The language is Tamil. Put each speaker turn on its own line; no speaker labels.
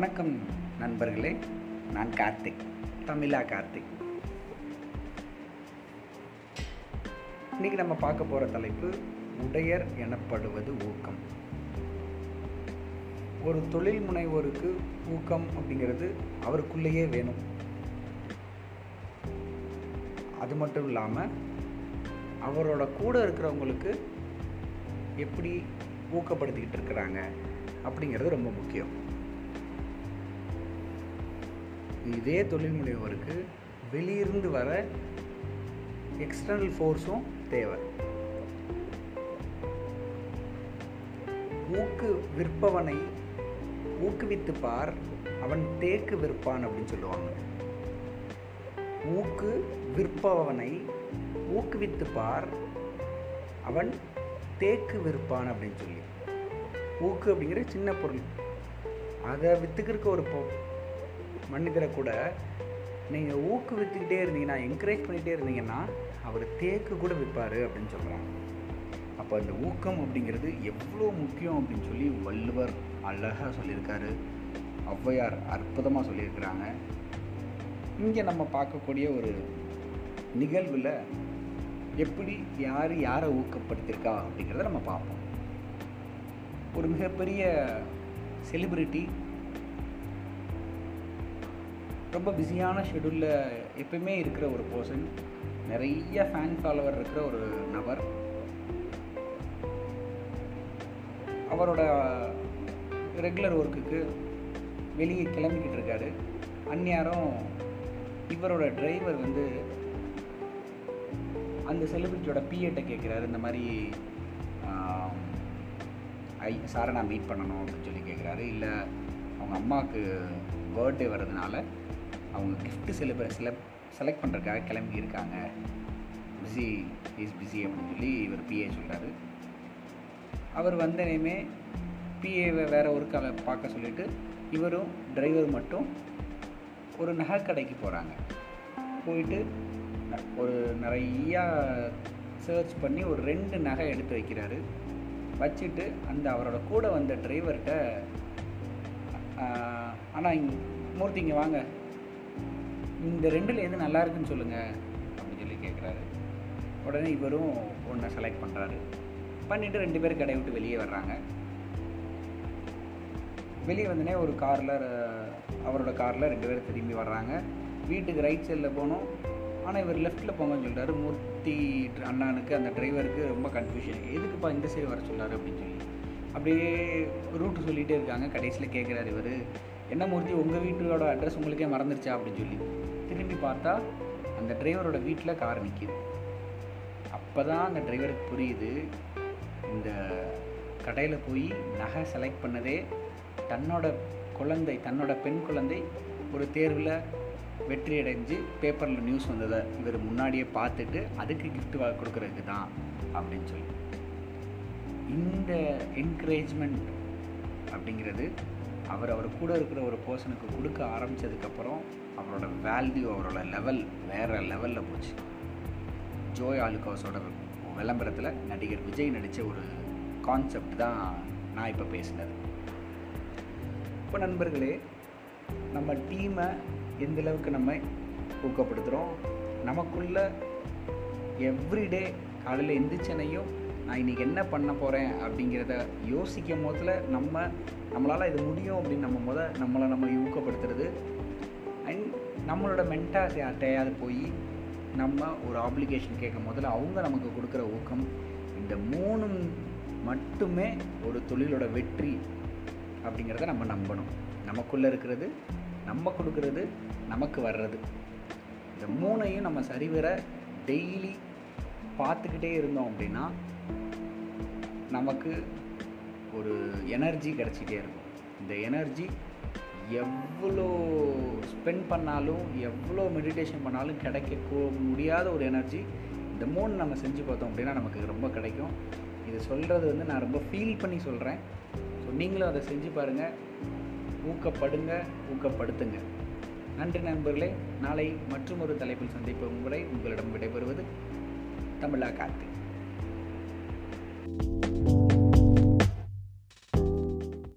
வணக்கம் நண்பர்களே நான் கார்த்திக் தமிழா கார்த்திக். இன்றைக்கி நம்ம பார்க்க போகிற தலைப்பு உடையர் எனப்படுவது ஊக்கம். ஒரு தொழில் முனைவோருக்கு ஊக்கம் அப்படிங்கிறது அவருக்குள்ளேயே வேணும். அது மட்டும் இல்லாமல் அவரோட கூட இருக்கிறவங்களுக்கு எப்படி ஊக்கப்படுத்திக்கிட்டு இருக்கிறாங்க அப்படிங்கிறது ரொம்ப முக்கியம். இதே தொழில் முனைவோருக்கு வெளியிருந்து வர எக்ஸ்டர்னல் ஃபோர்ஸும் தேவை. ஊக்கு விற்பவனை ஊக்குவித்து பார் அவன் தேக்கு விற்பான் அப்படின்னு சொல்லுவாங்க. ஊக்கு விற்பவனை ஊக்குவித்து பார் அவன் தேக்கு விற்பான் அப்படின்னு சொல்லி. ஊக்கு அப்படிங்கிற சின்ன பொருள். அதை விற்றுக்கிறக்க ஒரு பொ மனிதரை கூட நீங்கள் ஊக்குவித்துக்கிட்டே இருந்தீங்கன்னா என்கரேஜ் பண்ணிகிட்டே இருந்தீங்கன்னா அவர் தேக்கு கூட விற்பார் அப்படின்னு சொல்கிறாங்க அப்போ அந்த ஊக்கம் அப்படிங்கிறது எவ்வளோ முக்கியம் அப்படின்னு சொல்லி வள்ளுவர் அழகாக சொல்லியிருக்காரு. ஔவையார் அற்புதமாக சொல்லியிருக்கிறாங்க. இங்கே நம்ம பார்க்கக்கூடிய ஒரு நிகழ்வில் எப்படி யார் யாரை ஊக்கப்படுத்தியிருக்கா அப்படிங்கிறத நம்ம பார்ப்போம். ஒரு மிகப்பெரிய செலிப்ரிட்டி ரொம்ப பிஸியான ஷெடியூலில் எப்பயுமே இருக்கிற ஒரு பர்சன் நிறைய ஃபேன் ஃபாலோவர் இருக்கிற ஒரு நபர். அவரோட ரெகுலர் ஒர்க்குக்கு வெளியே கிளம்பிக்கிட்டு இருக்காரு. அந்நேரம் இவரோட டிரைவர் வந்து அந்த செலிபிரிட்டியோட பிஎட்டை கேட்குறாரு இந்த மாதிரி ஐ சாரை நான் மீட் பண்ணணும் அப்படின்னு சொல்லி கேட்குறாரு இல்லை அவங்க அம்மாவுக்கு பர்த்டே வர்றதுனால அவங்க கிஃப்ட்டு செலிப்ரே செலக்ட் செலக்ட் பண்ணுறதுக்காக கிளம்பி இருக்காங்க. பிஸி இஸ் பிஸி அப்படின்னு சொல்லி இவர் பிஏ சொல்கிறாரு அவர் வந்தனையுமே பிஏவை வேறு ஒரு கலை பார்க்க சொல்லிவிட்டு இவரும் டிரைவர் மட்டும் ஒரு நகைக்கடைக்கு போகிறாங்க போயிட்டு ஒரு நிறையா சர்ச் பண்ணி ஒரு ரெண்டு நகை எடுத்து வைக்கிறாரு. வச்சுட்டு அந்த அவரோட கூட வந்த டிரைவர்கிட்ட ஆனால் இங் மூர்த்தி இங்கே வாங்க. இந்த ரெண்டில் எது நல்லா இருக்குன்னு சொல்லுங்கள் அப்படின்னு சொல்லி கேட்குறாரு உடனே இவரும் ஒன்றை செலக்ட் பண்ணுறாரு பண்ணிவிட்டு ரெண்டு பேரும் கடையை விட்டு வெளியே வர்றாங்க. வெளியே வந்தோடனே ஒரு காரில் அவரோட காரில் ரெண்டு பேரும் திரும்பி வர்றாங்க. வீட்டுக்கு ரைட் சைடில் போனோம். ஆனால் இவர் லெஃப்ட்டில் போங்கன்னு சொல்லிட்டாரு மூர்த்தி அண்ணானுக்கு அந்த டிரைவருக்கு ரொம்ப கன்ஃபியூஷன் எதுக்குப்பா இந்த சைடு வர சொல்லார் அப்படின்னு சொல்லி. அப்படியே ரூட்டு சொல்லிகிட்டே இருக்காங்க. கடைசியில் கேட்குறாரு இவர். என்ன மூர்த்தி உங்கள் வீட்டோட அட்ரஸ் உங்களுக்கே மறந்துருச்சா? அப்படின்னு சொல்லி திரும்பி பார்த்தா அந்த டிரைவரோட வீட்டில் கார் நிற்கிது அப்போ தான் அந்த டிரைவருக்கு புரியுது இந்த கடையில் போய் நகை செலக்ட் பண்ணதே தன்னோட குழந்தை தன்னோட பெண் குழந்தை ஒரு தேர்வில் வெற்றி அடைஞ்சு பேப்பரில் நியூஸ் வந்ததை இவர் முன்னாடியே பார்த்துட்டு அதுக்கு கிஃப்ட் கொடுக்குறதுக்கு தான் அப்படின்னு சொல்லி. இந்த என்கரேஜ்மெண்ட் அப்படிங்கிறது அவர் அவர் கூட இருக்கிற ஒரு பர்சனுக்கு கொடுக்க ஆரம்பித்ததுக்கப்புறம் அவரோட வேல்யூ அவரோட லெவல் வேறு லெவலில் போச்சு. ஜோய் ஆலுகாஸோட விளம்பரத்தில் நடிகர் விஜய் நடித்த ஒரு கான்செப்ட் தான் நான் இப்போ பேசினது. இப்போ நண்பர்களே நம்ம டீமை எந்த அளவுக்கு நம்ம ஊக்கப்படுத்துகிறோம் நமக்குள்ள எவ்ரிடே காலையில் எந்திரிச்சனையும் நான் இன்றைக்கி என்ன பண்ண போகிறேன் அப்படிங்கிறத யோசிக்கும் போதில் நம்ம நம்மளால் இது முடியும் அப்படின்னு நம்ம முத நம்மளை நம்ம ஊக்கப்படுத்துறது. அண்ட் நம்மளோட மென்டாஸ் யார்கிட்டையாவது போய் நம்ம ஒரு ஆப்ளிகேஷன் கேட்கும் போதில் அவங்க நமக்கு கொடுக்குற ஊக்கம் இந்த மூணும் மட்டுமே ஒரு தொழிலோட வெற்றி அப்படிங்கிறத நம்ம நம்பணும். நமக்குள்ளே இருக்கிறது நம்ம கொடுக்கறது நமக்கு வர்றது. இந்த மூணையும் நம்ம சரிவர டெய்லி பார்த்துக்கிட்டே இருந்தோம் அப்படின்னா நமக்கு ஒரு எனர்ஜி கிடச்சிட்டே இருக்கும். இந்த எனர்ஜி எவ்வளோ ஸ்பெண்ட் பண்ணாலும் எவ்வளோ மெடிடேஷன் பண்ணாலும் கிடைக்க முடியாத ஒரு எனர்ஜி இந்த மூணு நம்ம செஞ்சு பார்த்தோம் அப்படின்னா நமக்கு ரொம்ப கிடைக்கும். இது சொல்கிறது வந்து நான் ரொம்ப ஃபீல் பண்ணி சொல்கிறேன் ஸோ நீங்களும் அதை செஞ்சு பாருங்கள் ஊக்கப்படுங்க ஊக்கப்படுத்துங்க. நன்றி நண்பர்களே. நாளை மற்றும் ஒரு தலைப்பில் சந்திப்பு உங்களை உங்களிடம் விடைபெறுவது தமிழா கார்த்திக்.